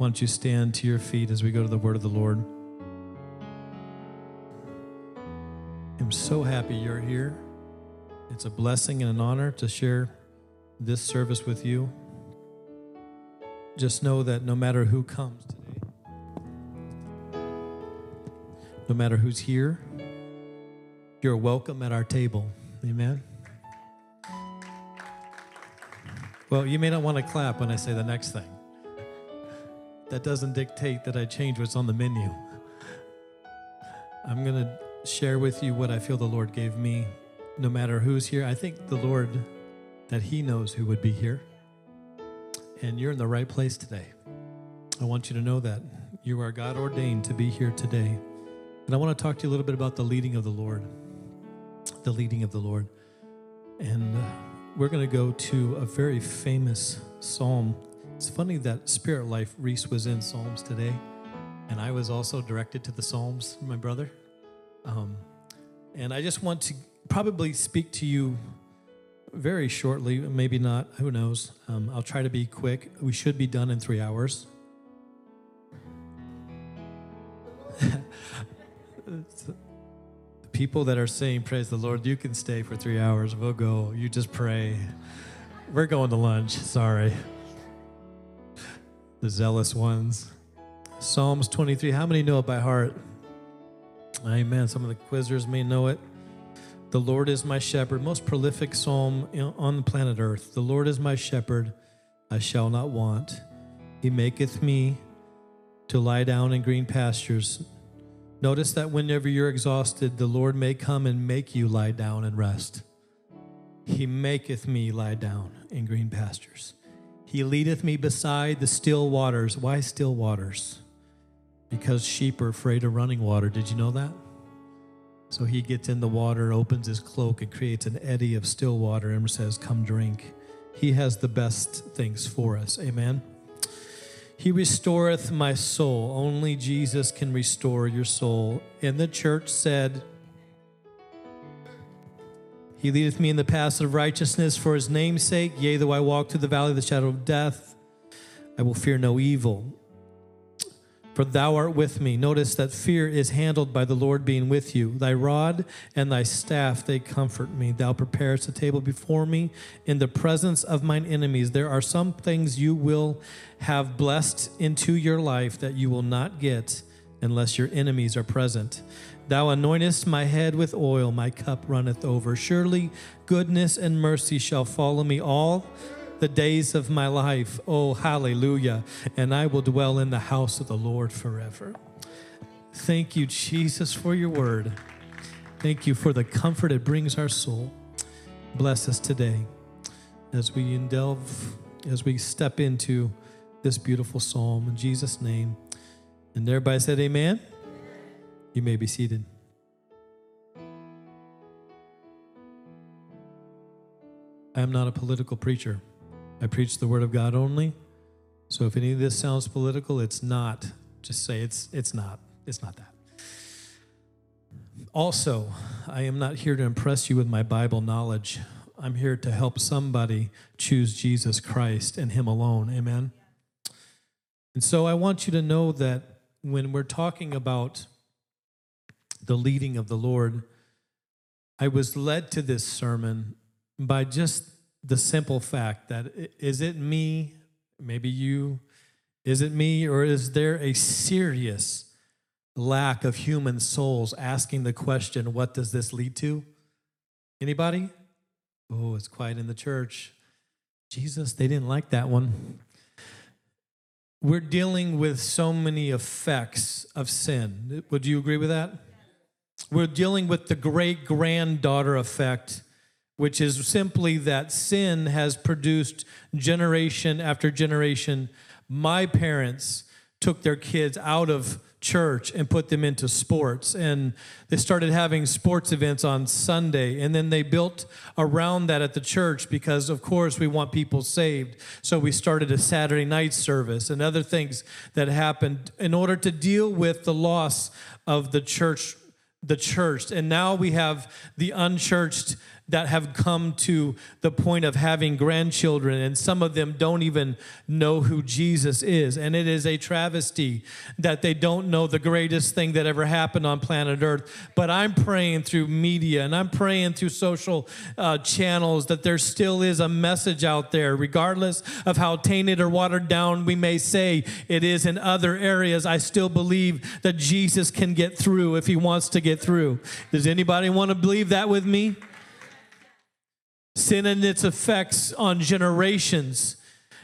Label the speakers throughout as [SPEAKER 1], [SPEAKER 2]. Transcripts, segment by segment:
[SPEAKER 1] Why don't you stand to your feet as we go to the word of the Lord? I'm so happy you're here. It's a blessing and an honor to share this service with you. Just know that no matter who comes today, no matter who's here, you're welcome at our table. Amen. Well, you may not want to clap when I say the next thing. That doesn't dictate that I change what's on the menu. I'm going to share with you what I feel the Lord gave me, no matter who's here. I think the Lord, that He knows who would be here. And you're in the right place today. I want you to know that. You are God ordained to be here today. And I want to talk to you a little bit about the leading of the Lord. The leading of the Lord. And uh, we're going to go to a very famous psalm. It's funny that Spirit Life Reese was in Psalms today, and I was also directed to the Psalms, my brother. Um, and I just want to probably speak to you very shortly, maybe not, who knows. Um, I'll try to be quick. We should be done in three hours. the people that are saying, Praise the Lord, you can stay for three hours. We'll go. You just pray. We're going to lunch. Sorry. The zealous ones. Psalms 23. How many know it by heart? Amen. Some of the quizzers may know it. The Lord is my shepherd, most prolific psalm on the planet earth. The Lord is my shepherd, I shall not want. He maketh me to lie down in green pastures. Notice that whenever you're exhausted, the Lord may come and make you lie down and rest. He maketh me lie down in green pastures. He leadeth me beside the still waters. Why still waters? Because sheep are afraid of running water. Did you know that? So he gets in the water, opens his cloak, and creates an eddy of still water and says, Come drink. He has the best things for us. Amen. He restoreth my soul. Only Jesus can restore your soul. And the church said, He leadeth me in the paths of righteousness for his name's sake. Yea, though I walk through the valley of the shadow of death, I will fear no evil for thou art with me. Notice that fear is handled by the Lord being with you. Thy rod and thy staff, they comfort me. Thou preparest a table before me in the presence of mine enemies. There are some things you will have blessed into your life that you will not get unless your enemies are present. Thou anointest my head with oil, my cup runneth over. Surely goodness and mercy shall follow me all the days of my life. Oh, hallelujah. And I will dwell in the house of the Lord forever. Thank you, Jesus, for your word. Thank you for the comfort it brings our soul. Bless us today as we delve, as we step into this beautiful psalm in Jesus' name. And everybody said, Amen. You may be seated. I am not a political preacher. I preach the word of God only. So if any of this sounds political, it's not. Just say it's it's not. It's not that. Also, I am not here to impress you with my Bible knowledge. I'm here to help somebody choose Jesus Christ and him alone. Amen. And so I want you to know that when we're talking about the leading of the Lord, I was led to this sermon by just the simple fact that is it me, maybe you, is it me, or is there a serious lack of human souls asking the question, what does this lead to? Anybody? Oh, it's quiet in the church. Jesus, they didn't like that one. We're dealing with so many effects of sin. Would you agree with that? We're dealing with the great granddaughter effect which is simply that sin has produced generation after generation. My parents took their kids out of church and put them into sports. And they started having sports events on Sunday. And then they built around that at the church because, of course, we want people saved. So we started a Saturday night service and other things that happened in order to deal with the loss of the church. The church. And now we have the unchurched that have come to the point of having grandchildren, and some of them don't even know who Jesus is. And it is a travesty that they don't know the greatest thing that ever happened on planet Earth. But I'm praying through media and I'm praying through social uh, channels that there still is a message out there, regardless of how tainted or watered down we may say it is in other areas. I still believe that Jesus can get through if he wants to get through. Does anybody want to believe that with me? Sin and its effects on generations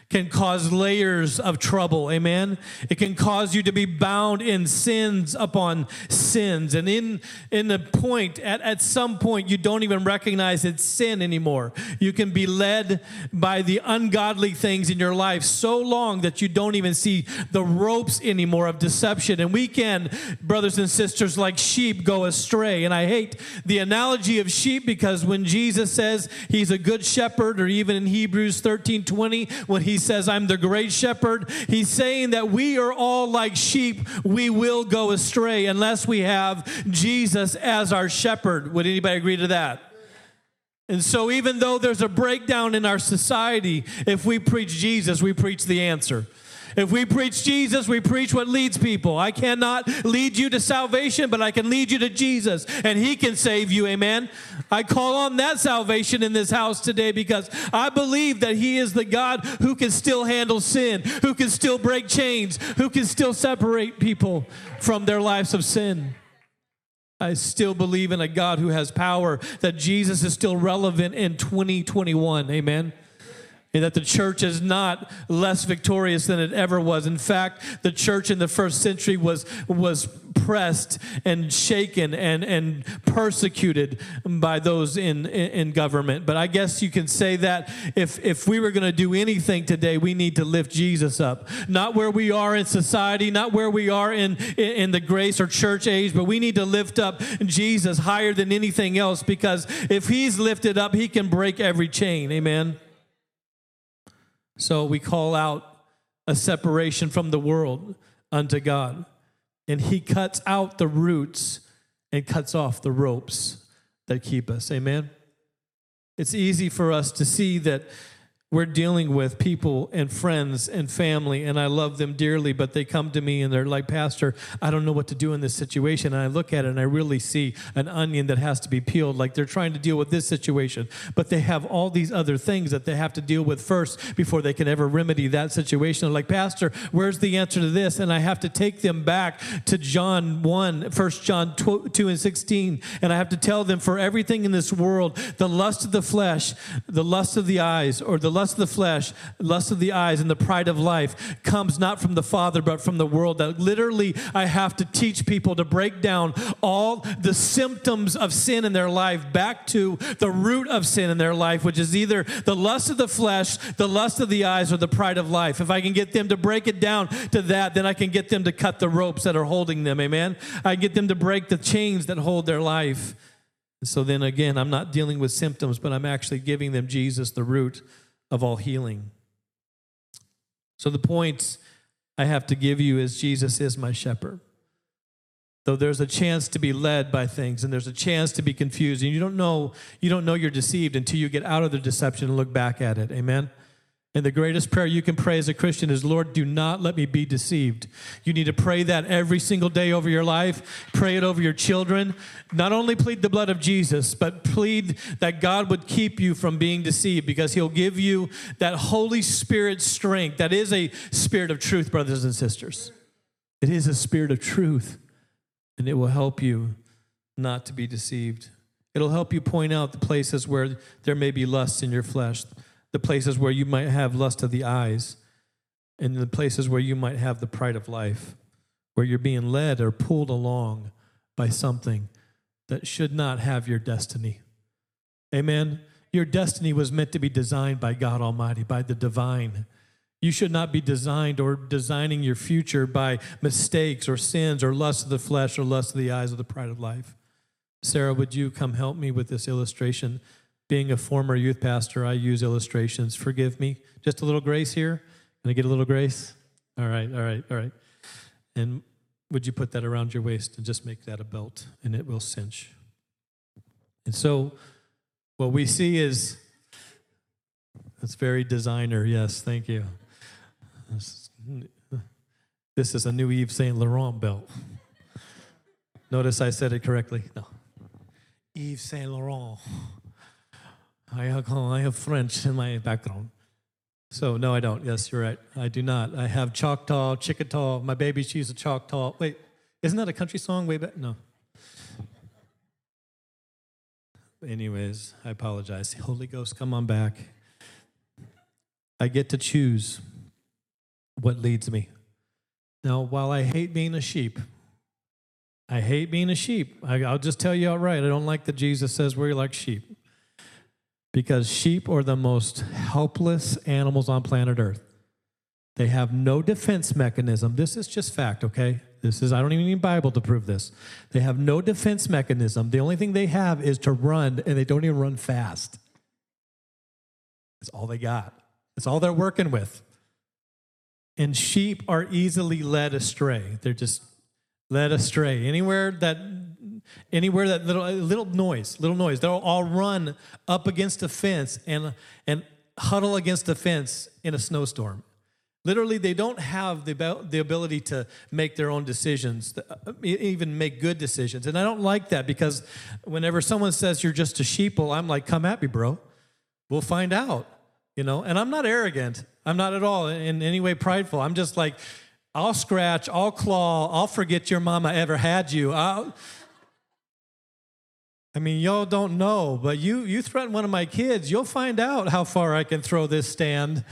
[SPEAKER 1] can cause layers of trouble. Amen. It can cause you to be bound in sins upon sins. And in, in the point, at, at some point, you don't even recognize it's sin anymore. You can be led by the ungodly things in your life so long that you don't even see the ropes anymore of deception. And we can, brothers and sisters, like sheep go astray. And I hate the analogy of sheep because when Jesus says he's a good shepherd, or even in Hebrews 13 20, when he says, I'm the great shepherd, he's saying that we are all like sheep. We will go astray unless we have Jesus as our shepherd. Would anybody agree to that? And so, even though there's a breakdown in our society, if we preach Jesus, we preach the answer. If we preach Jesus, we preach what leads people. I cannot lead you to salvation, but I can lead you to Jesus, and He can save you. Amen. I call on that salvation in this house today because I believe that He is the God who can still handle sin, who can still break chains, who can still separate people from their lives of sin. I still believe in a God who has power, that Jesus is still relevant in 2021. Amen and that the church is not less victorious than it ever was. In fact, the church in the first century was, was pressed and shaken and, and persecuted by those in, in, government. But I guess you can say that if, if we were going to do anything today, we need to lift Jesus up. Not where we are in society, not where we are in, in, in the grace or church age, but we need to lift up Jesus higher than anything else because if he's lifted up, he can break every chain. Amen. So we call out a separation from the world unto God. And He cuts out the roots and cuts off the ropes that keep us. Amen. It's easy for us to see that we're dealing with people and friends and family, and I love them dearly, but they come to me and they're like, Pastor, I don't know what to do in this situation. And I look at it and I really see an onion that has to be peeled, like they're trying to deal with this situation, but they have all these other things that they have to deal with first before they can ever remedy that situation. They're like, Pastor, where's the answer to this? And I have to take them back to John 1, 1 John 2 and 16, and I have to tell them for everything in this world, the lust of the flesh, the lust of the eyes, or the lust of the flesh, lust of the eyes, and the pride of life comes not from the Father, but from the world. That literally I have to teach people to break down all the symptoms of sin in their life back to the root of sin in their life, which is either the lust of the flesh, the lust of the eyes, or the pride of life. If I can get them to break it down to that, then I can get them to cut the ropes that are holding them. Amen. I get them to break the chains that hold their life. So then again, I'm not dealing with symptoms, but I'm actually giving them Jesus, the root of all healing. So the point I have to give you is Jesus is my shepherd. Though there's a chance to be led by things and there's a chance to be confused, and you don't know, you don't know you're deceived until you get out of the deception and look back at it. Amen. And the greatest prayer you can pray as a Christian is, Lord, do not let me be deceived. You need to pray that every single day over your life. Pray it over your children. Not only plead the blood of Jesus, but plead that God would keep you from being deceived because He'll give you that Holy Spirit strength. That is a spirit of truth, brothers and sisters. It is a spirit of truth, and it will help you not to be deceived. It'll help you point out the places where there may be lust in your flesh the places where you might have lust of the eyes, and the places where you might have the pride of life, where you're being led or pulled along by something that should not have your destiny. Amen. Your destiny was meant to be designed by God Almighty, by the divine. You should not be designed or designing your future by mistakes or sins or lust of the flesh or lust of the eyes or the pride of life. Sarah, would you come help me with this illustration? Being a former youth pastor, I use illustrations. Forgive me. Just a little grace here. Can I get a little grace? All right, all right, all right. And would you put that around your waist and just make that a belt and it will cinch? And so what we see is it's very designer. Yes, thank you. This, is a new Yves Saint Laurent belt. Notice I said it correctly. No, Yves Saint Laurent. I have, French in my background. So, no, I don't. Yes, you're right. I do not. I have Choctaw, Chickasaw. My baby, she's a Choctaw. Wait, isn't that a country song way back? No. Anyways, I apologize. Holy Ghost, come on back. I get to choose what leads me. Now, while I hate being a sheep, I hate being a sheep. I, will just tell you outright, I don't like that Jesus says we're like sheep because sheep are the most helpless animals on planet Earth. They have no defense mechanism. This is just fact, okay? This is, I don't even need Bible to prove this. They have no defense mechanism. The only thing they have is to run, and they don't even run fast. That's all they got. That's all they're working with. And sheep are easily led astray. They're just led astray. Anywhere that anywhere that little little noise, little noise, they'll all run up against a fence and and huddle against a fence in a snowstorm. Literally, they don't have the, the ability to make their own decisions, uh, even make good decisions. And I don't like that because whenever someone says you're just a sheeple, I'm like, come at me, bro. We'll find out, you know. And I'm not arrogant. I'm not at all in any way prideful. I'm just like, I'll scratch, I'll claw, I'll forget your mama ever had you. I'll, I mean, y'all don't know, but you you threaten one of my kids, you'll find out how far I can throw this stand.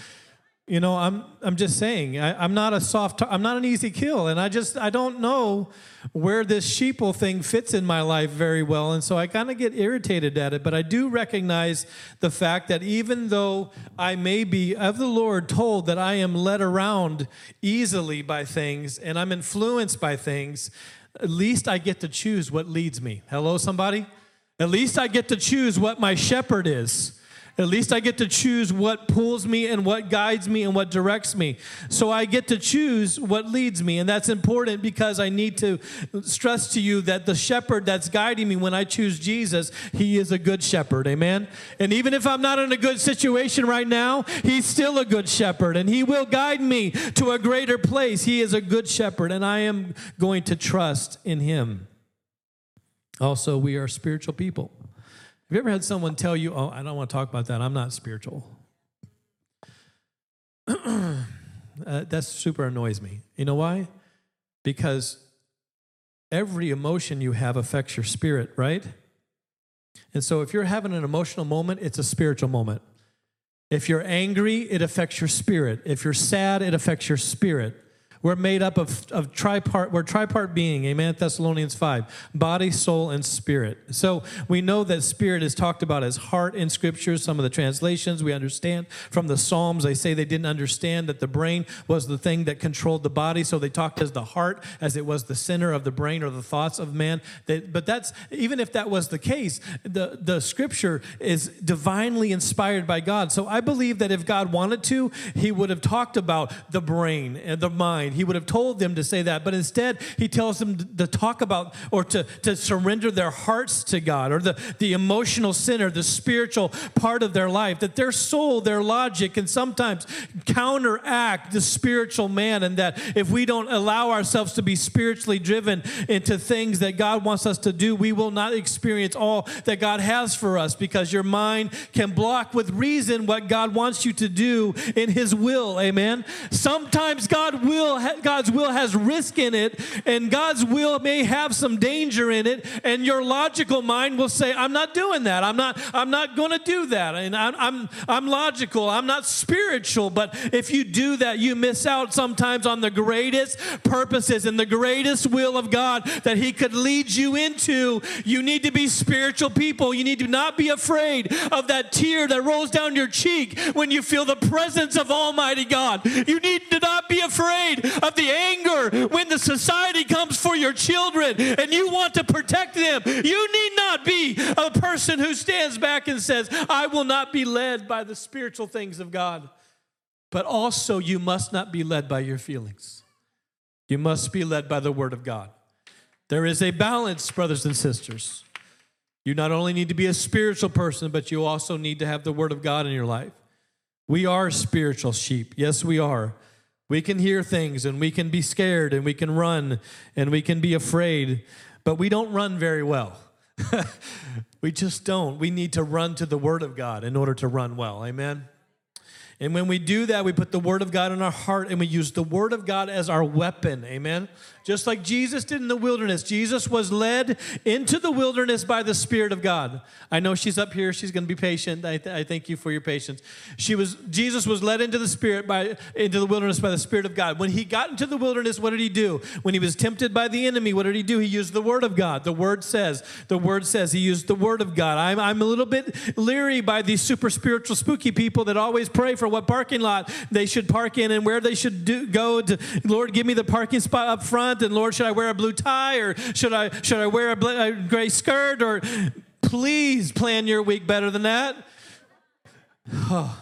[SPEAKER 1] You know, I'm I'm just saying, I, am not a soft, I'm not an easy kill, and I just I don't know where this sheeple thing fits in my life very well, and so I kind of get irritated at it. But I do recognize the fact that even though I may be of the Lord told that I am led around easily by things and I'm influenced by things, at least I get to choose what leads me. Hello, somebody. At least I get to choose what my shepherd is. At least I get to choose what pulls me and what guides me and what directs me. So I get to choose what leads me. And that's important because I need to stress to you that the shepherd that's guiding me when I choose Jesus, he is a good shepherd. Amen. And even if I'm not in a good situation right now, he's still a good shepherd and he will guide me to a greater place. He is a good shepherd and I am going to trust in him. Also, we are spiritual people. Have you ever had someone tell you, Oh, I don't want to talk about that, I'm not spiritual? uh, that super annoys me. You know why? Because every emotion you have affects your spirit, right? And so if you're having an emotional moment, it's a spiritual moment. If you're angry, it affects your spirit. If you're sad, it affects your spirit. We're made up of, of tripart, we're tripart being, amen, Thessalonians 5, body, soul, and spirit. So we know that spirit is talked about as heart in scripture. Some of the translations we understand from the Psalms, they say they didn't understand that the brain was the thing that controlled the body. So they talked as the heart, as it was the center of the brain or the thoughts of man. That, but that's, even if that was the case, the, the scripture is divinely inspired by God. So I believe that if God wanted to, he would have talked about the brain and the mind he would have told them to say that. But instead, he tells them to talk about or to, to surrender their hearts to God or the, the emotional center, the spiritual part of their life, that their soul, their logic can sometimes counteract the spiritual man. And that if we don't allow ourselves to be spiritually driven into things that God wants us to do, we will not experience all that God has for us because your mind can block with reason what God wants you to do in His will. Amen. Sometimes God God's will has risk in it, and God's will may have some danger in it, and your logical mind will say, "I'm not doing that. I'm not. I'm not going to do that." And I'm, I'm, I'm logical. I'm not spiritual. But if you do that, you miss out sometimes on the greatest purposes and the greatest will of God that He could lead you into. You need to be spiritual people. You need to not be afraid of that tear that rolls down your cheek when you feel the presence of Almighty God. You need to not be afraid of the anger when the society comes for your children and you want to protect them. You need not be a person who stands back and says, I will not be led by the spiritual things of God. But also, you must not be led by your feelings. You must be led by the Word of God. There is a balance, brothers and sisters. You not only need to be a spiritual person, but you also need to have the Word of God in your life. We are spiritual sheep. Yes, we are. We can hear things and we can be scared and we can run and we can be afraid, but we don't run very well. we just don't. We need to run to the Word of God in order to run well. Amen. And when we do that, we put the Word of God in our heart and we use the Word of God as our weapon. Amen. Just like Jesus did in the wilderness. Jesus was led into the wilderness by the Spirit of God. I know she's up here. She's going to be patient. I, th- I thank you for your patience. She was Jesus was led into the Spirit by into the wilderness by the Spirit of God. When he got into the wilderness, what did he do? When he was tempted by the enemy, what did he do? He used the Word of God. The Word says. The Word says. He used the Word of God. I'm, I'm a little bit leery by these super spiritual, spooky people that always pray for what parking lot they should park in and where they should do, go. To, Lord, give me the parking spot up front. And Lord, should I wear a blue tie or should I should I wear a, bl- a gray skirt? Or please plan your week better than that. Oh.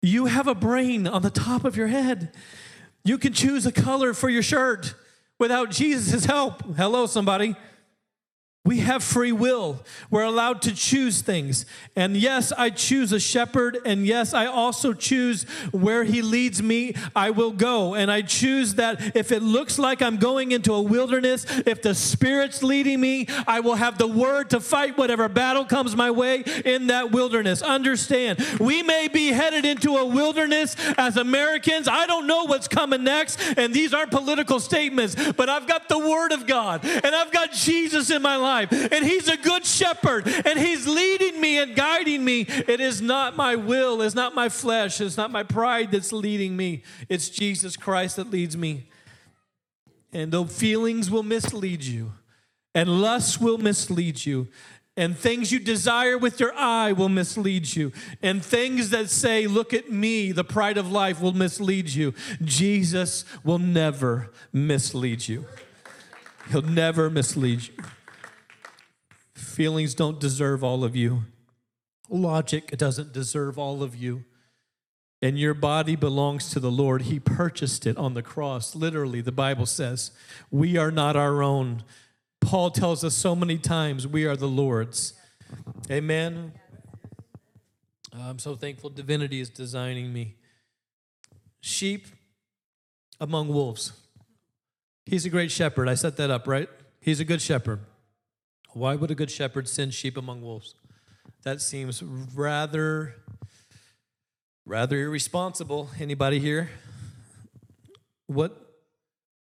[SPEAKER 1] You have a brain on the top of your head. You can choose a color for your shirt without Jesus' help. Hello, somebody. We have free will. We're allowed to choose things. And yes, I choose a shepherd. And yes, I also choose where he leads me, I will go. And I choose that if it looks like I'm going into a wilderness, if the Spirit's leading me, I will have the word to fight whatever battle comes my way in that wilderness. Understand, we may be headed into a wilderness as Americans. I don't know what's coming next. And these aren't political statements, but I've got the word of God and I've got Jesus in my life And He's a good shepherd, and He's leading me and guiding me. It is not my will, it's not my flesh, it's not my pride that's leading me. It's Jesus Christ that leads me. And the feelings will mislead you, and lust will mislead you. And things you desire with your eye will mislead you. And things that say, Look at me, the pride of life, will mislead you. Jesus will never mislead you. He'll never mislead you. Feelings don't deserve all of you. Logic doesn't deserve all of you. And your body belongs to the Lord. He purchased it on the cross. Literally, the Bible says, we are not our own. Paul tells us so many times, we are the Lord's. Amen. I'm so thankful divinity is designing me. Sheep among wolves. He's a great shepherd. I set that up, right? He's a good shepherd. Why would a good shepherd send sheep among wolves? That seems rather rather irresponsible. Anybody here? What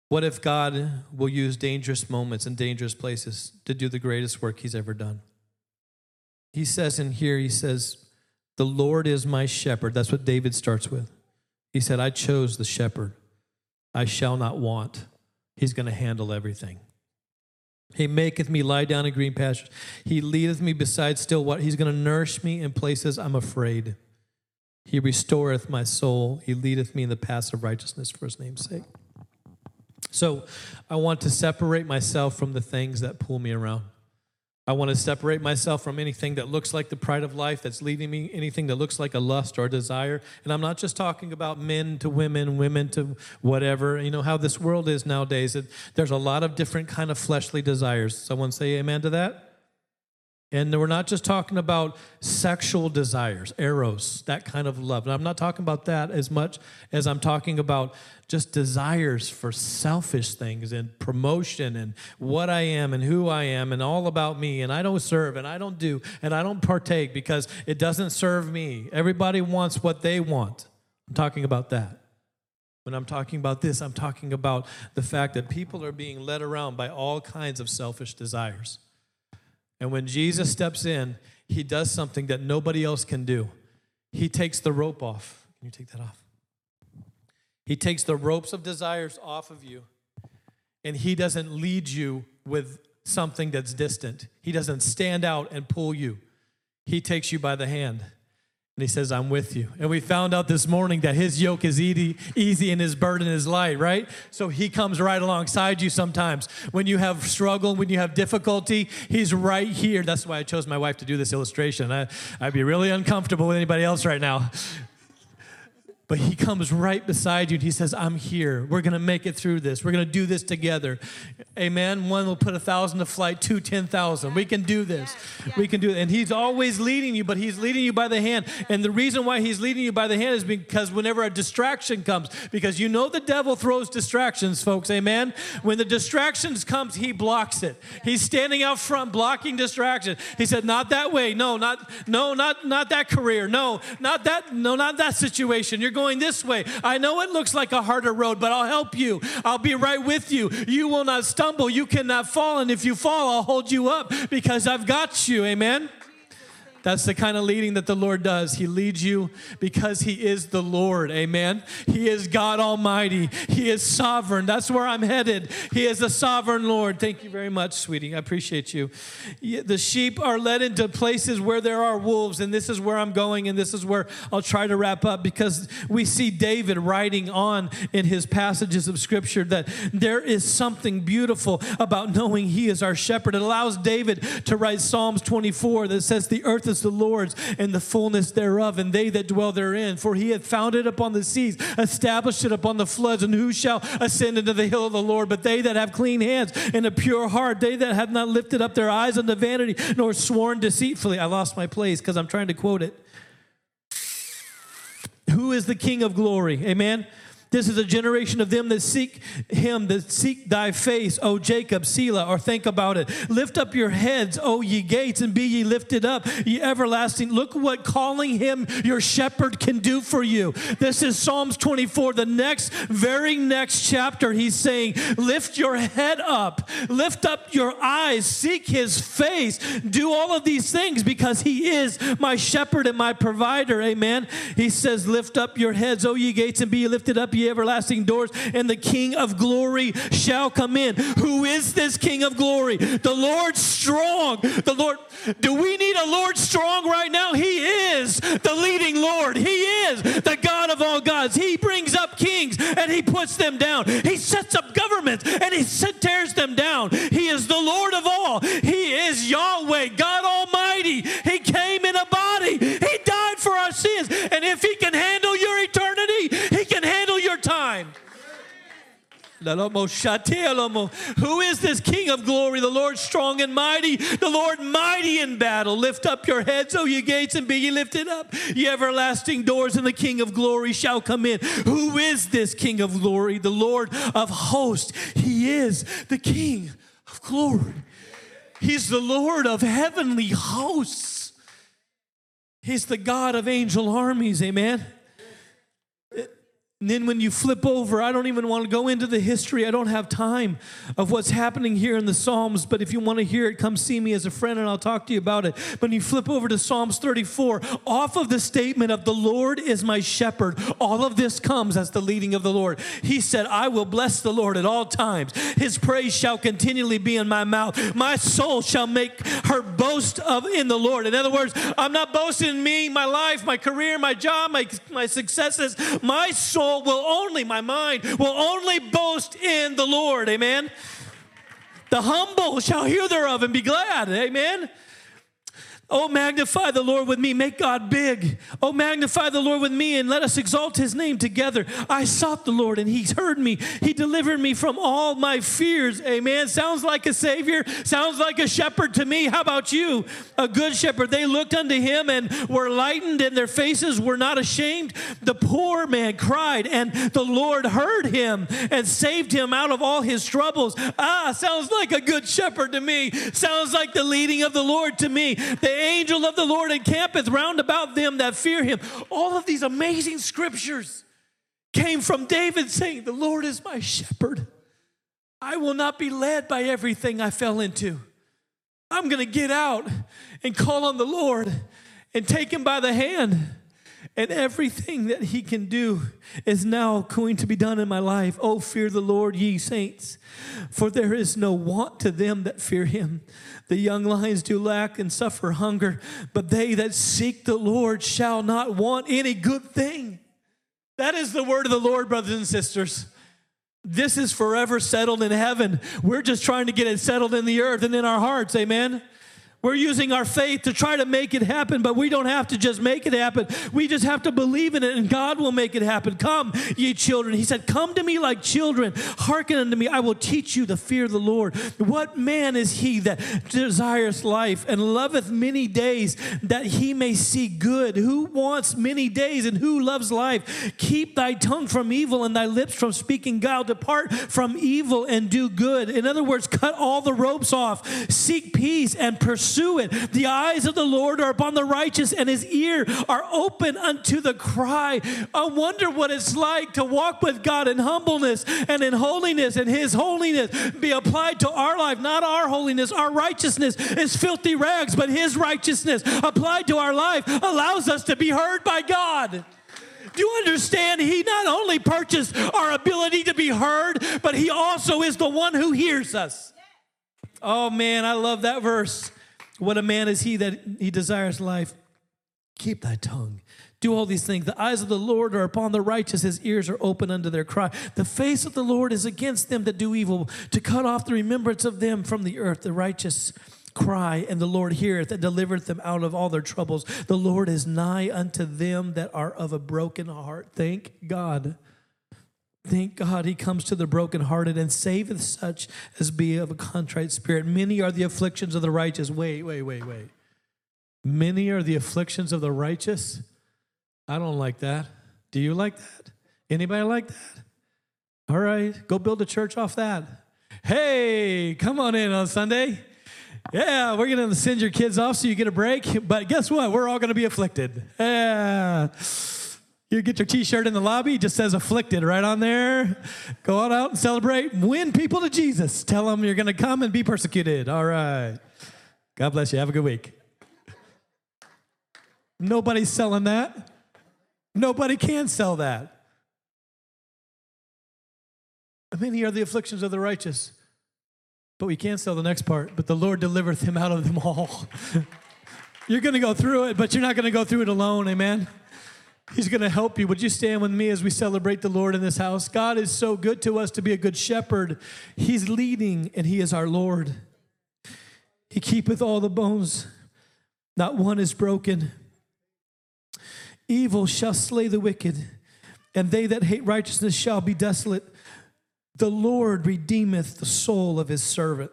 [SPEAKER 1] what if God will use dangerous moments and dangerous places to do the greatest work he's ever done? He says in here, he says, The Lord is my shepherd. That's what David starts with. He said, I chose the shepherd. I shall not want. He's going to handle everything. He maketh me lie down in green pastures. He leadeth me beside still what? He's going to nourish me in places I'm afraid. He restoreth my soul. He leadeth me in the paths of righteousness for his name's sake. So I want to separate myself from the things that pull me around. I want to separate myself from anything that looks like the pride of life that's leading me, anything that looks like a lust or a desire. And I'm not just talking about men to women, women to whatever. You know how this world is nowadays. There's a lot of different kind of fleshly desires. Someone say amen to that? And we're not just talking about sexual desires, eros, that kind of love. And I'm not talking about that as much as I'm talking about just desires for selfish things and promotion and what I am and who I am and all about me. And I don't serve and I don't do and I don't partake because it doesn't serve me. Everybody wants what they want. I'm talking about that. When I'm talking about this, I'm talking about the fact that people are being led around by all kinds of selfish desires. And when Jesus steps in, he does something that nobody else can do. He takes the rope off. Can you take that off? He takes the ropes of desires off of you, and he doesn't lead you with something that's distant. He doesn't stand out and pull you. He takes you by the hand and he says, I'm with you. And we found out this morning that his yoke is easy, easy and his burden is light, right? So he comes right alongside you sometimes. When you have struggle, when you have difficulty, he's right here. That's why I chose my wife to do this illustration. I, I'd be really uncomfortable with anybody else right now. But he comes right beside you and he says, I'm here. We're going to make it through this. We're going to do this together. Amen. One will put a thousand to flight, two, 10,000. We can do this. We can do it. And he's always leading you, but he's leading you by the hand. And the reason why he's leading you by the hand is because whenever a distraction comes, because you know the devil throws distractions, folks. Amen. When the distractions comes, he blocks it. He's standing out front blocking distraction. He said, not that way. No, not, no, not, not that career. No, not that, no, not that situation. You're going this way. I know it looks like a harder road, but I'll help you. I'll be right with you. You will not stumble. You cannot fall. And if you fall, I'll hold you up because I've got you. Amen. That's the kind of leading that the Lord does. He leads you because He is the Lord. Amen. He is God Almighty. He is sovereign. That's where I'm headed. He is the sovereign Lord. Thank you very much, sweetie. I appreciate you. The sheep are led into places where there are wolves, and this is where I'm going, and this is where I'll try to wrap up because we see David writing on in his passages of Scripture that there is something beautiful about knowing He is our shepherd. It allows David to write Psalms 24 that says, The earth is the Lord's and the fullness thereof, and they that dwell therein. For he hath founded upon the seas, established it upon the floods, and who shall ascend into the hill of the Lord? But they that have clean hands and a pure heart, they that have not lifted up their eyes unto vanity, nor sworn deceitfully. I lost my place because I'm trying to quote it. Who is the King of glory? Amen. This is a generation of them that seek him, that seek thy face, O Jacob, Selah, or think about it. Lift up your heads, O ye gates, and be ye lifted up, ye everlasting. Look what calling him your shepherd can do for you. This is Psalms 24, the next, very next chapter. He's saying, Lift your head up, lift up your eyes, seek his face, do all of these things because he is my shepherd and my provider. Amen. He says, Lift up your heads, O ye gates, and be ye lifted up, ye everlasting doors, and the King of glory shall come in. Who is this King of glory? The Lord strong. The Lord, do we need a Lord strong right now? He is the leading Lord. He is the God of all gods. He brings up kings and he puts them down. He sets up governments and he tears them down. He is the Lord of all. He is Yahweh, God Almighty. He came in a body. He died for our sins. And if he can handle your eternity, he can handle your time. Who is this King of glory? The Lord strong and mighty, the Lord mighty in battle. Lift up your heads, O ye gates, and be ye lifted up, ye everlasting doors, and the King of glory shall come in. Who is this King of glory? The Lord of hosts. He is the King of glory. He's the Lord of heavenly hosts. He's the God of angel armies. Amen. And then when you flip over, I don't even want to go into the history. I don't have time of what's happening here in the Psalms, but if you want to hear it, come see me as a friend and I'll talk to you about it. But when you flip over to Psalms 34, off of the statement of the Lord is my shepherd, all of this comes as the leading of the Lord. He said, I will bless the Lord at all times. His praise shall continually be in my mouth. My soul shall make her boast of in the Lord. In other words, I'm not boasting in me, my life, my career, my job, my, my successes. My soul soul will only, my mind will only boast in the Lord. Amen. The humble shall hear thereof and be glad. Amen. Oh, magnify the Lord with me. Make God big. Oh, magnify the Lord with me and let us exalt his name together. I sought the Lord and he heard me. He delivered me from all my fears. Amen. Sounds like a savior. Sounds like a shepherd to me. How about you? A good shepherd. They looked unto him and were lightened and their faces were not ashamed. The poor man cried and the Lord heard him and saved him out of all his troubles. Ah, sounds like a good shepherd to me. Sounds like the leading of the Lord to me. They angel of the Lord encampeth round about them that fear him. All of these amazing scriptures came from David saying, The Lord is my shepherd. I will not be led by everything I fell into. I'm going to get out and call on the Lord and take him by the hand. And everything that he can do is now going to be done in my life. Oh, fear the Lord, ye saints, for there is no want to them that fear him. The young lions do lack and suffer hunger, but they that seek the Lord shall not want any good thing. That is the word of the Lord, brothers and sisters. This is forever settled in heaven. We're just trying to get it settled in the earth and in our hearts. Amen. We're using our faith to try to make it happen, but we don't have to just make it happen. We just have to believe in it, and God will make it happen. Come, ye children. He said, Come to me like children. Hearken unto me. I will teach you the fear of the Lord. What man is he that desires life and loveth many days that he may see good? Who wants many days and who loves life? Keep thy tongue from evil and thy lips from speaking guile. Depart from evil and do good. In other words, cut all the ropes off. Seek peace and pursue pursue it. The eyes of the Lord are upon the righteous, and his ear are open unto the cry. I wonder what it's like to walk with God in humbleness and in holiness, and his holiness be applied to our life, not our holiness. Our righteousness is filthy rags, but his righteousness applied to our life allows us to be heard by God. Do you understand? He not only purchased our ability to be heard, but He also is the one who hears us. Oh man, I love that verse. What a man is he that he desires life. Keep thy tongue. Do all these things. The eyes of the Lord are upon the righteous, his ears are open unto their cry. The face of the Lord is against them that do evil, to cut off the remembrance of them from the earth. The righteous cry, and the Lord heareth and delivereth them out of all their troubles. The Lord is nigh unto them that are of a broken heart. Thank God. Thank God he comes to the brokenhearted and saveth such as be of a contrite spirit. Many are the afflictions of the righteous. Wait, wait, wait, wait. Many are the afflictions of the righteous. I don't like that. Do you like that? Anybody like that? All right, go build a church off that. Hey, come on in on Sunday. Yeah, we're going to send your kids off so you get a break. But guess what? We're all going to be afflicted. Yeah. You get your t shirt in the lobby, just says afflicted right on there. Go on out and celebrate. Win people to Jesus. Tell them you're going to come and be persecuted. All right. God bless you. Have a good week. Nobody's selling that. Nobody can sell that. Many are the afflictions of the righteous. But we can't sell the next part. But the Lord delivereth him out of them all. you're going to go through it, but you're not going to go through it alone. Amen. He's going to help you. Would you stand with me as we celebrate the Lord in this house? God is so good to us to be a good shepherd. He's leading and He is our Lord. He keepeth all the bones, not one is broken. Evil shall slay the wicked, and they that hate righteousness shall be desolate. The Lord redeemeth the soul of His servant.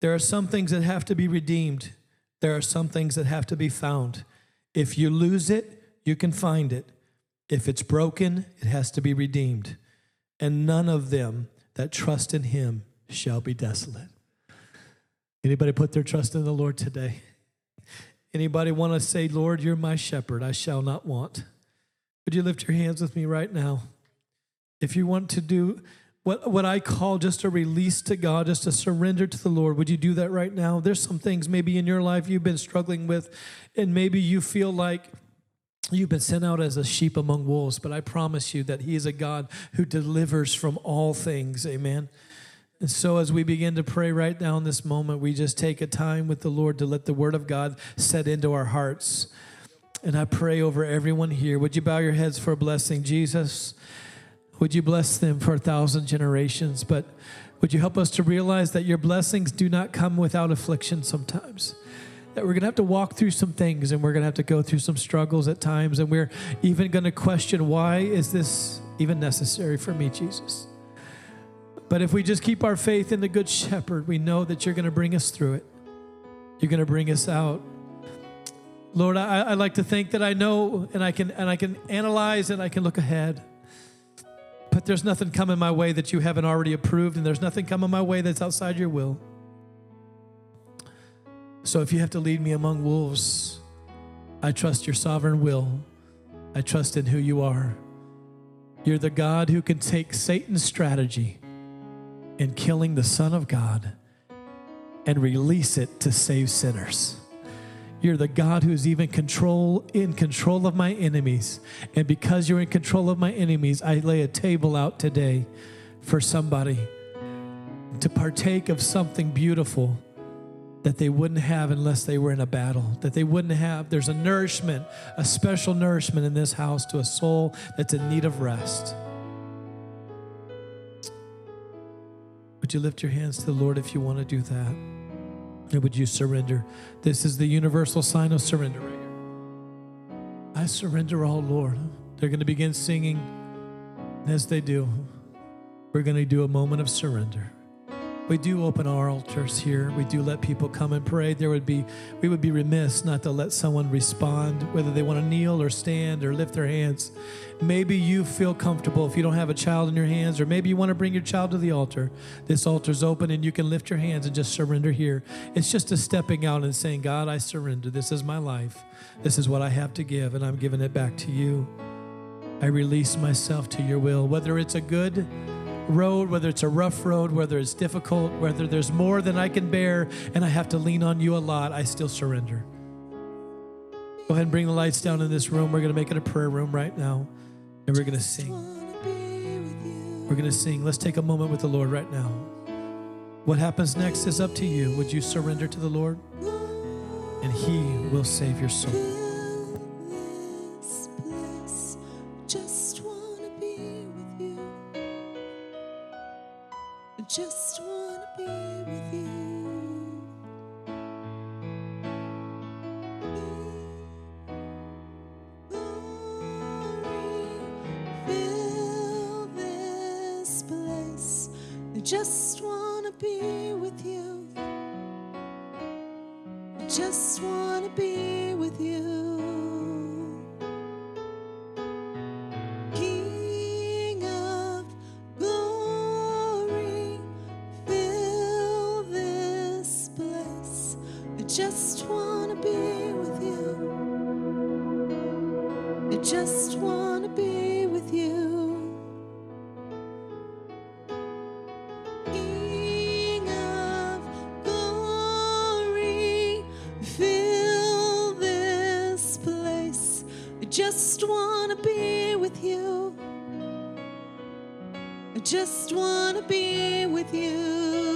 [SPEAKER 1] There are some things that have to be redeemed, there are some things that have to be found. If you lose it, you can find it. If it's broken, it has to be redeemed. And none of them that trust in him shall be desolate. Anybody put their trust in the Lord today? Anybody want to say, Lord, you're my shepherd, I shall not want? Would you lift your hands with me right now? If you want to do what, what I call just a release to God, just a surrender to the Lord, would you do that right now? There's some things maybe in your life you've been struggling with, and maybe you feel like You've been sent out as a sheep among wolves, but I promise you that He is a God who delivers from all things. Amen. And so, as we begin to pray right now in this moment, we just take a time with the Lord to let the Word of God set into our hearts. And I pray over everyone here. Would you bow your heads for a blessing? Jesus, would you bless them for a thousand generations? But would you help us to realize that your blessings do not come without affliction sometimes? That we're going to have to walk through some things and we're going to have to go through some struggles at times and we're even going to question why is this even necessary for me jesus? But if we just keep our faith in the good shepherd we know that you're going to bring us through it. You're going to bring us out. Lord I, I like to think that i know and i can and i can analyze and i can look ahead. But there's nothing coming my way that you haven't already approved and there's nothing coming my way that's outside your will so if you have to lead me among wolves, I trust your sovereign will. I trust in who you are. You're the God who can take Satan's strategy in killing the Son of God and release it to save sinners. You're the God who's even control in control of my enemies. And because you're in control of my enemies, I lay a table out today for somebody to partake of something beautiful that they wouldn't have unless they were in a battle, that they wouldn't have. There's a nourishment, a special nourishment in this house to a soul that's in need of rest. Would you lift your hands to the Lord if you want to do that? And would you surrender? This is the universal sign of surrender. I surrender all, Lord. They're going to begin singing. As they do, we're going to do a moment of surrender. We do open our altars here. We do let people come and pray. There would be we would be remiss not to let someone respond whether they want to kneel or stand or lift their hands. Maybe you feel comfortable if you don't have a child in your hands or maybe you want to bring your child to the altar. This altar's open and you can lift your hands and just surrender here. It's just a stepping out and saying, "God, I surrender. This is my life. This is what I have to give and I'm giving it back to you." I release myself to your will, whether it's a good road, whether it's a rough road, whether it's difficult, whether there's more than I can bear and I have to lean on you a lot, I still surrender. Go ahead and bring the lights down in this room. We're going to make it a prayer room right now. And we're going to sing. We're going to sing. Let's take a moment with the Lord right now. What happens next is up to you. Would you surrender to the Lord? And He will save your soul.
[SPEAKER 2] Just wanna be with you. Just wanna be with you. King of glory, fill this place. I just wanna be with you. I just wanna just wanna be with you.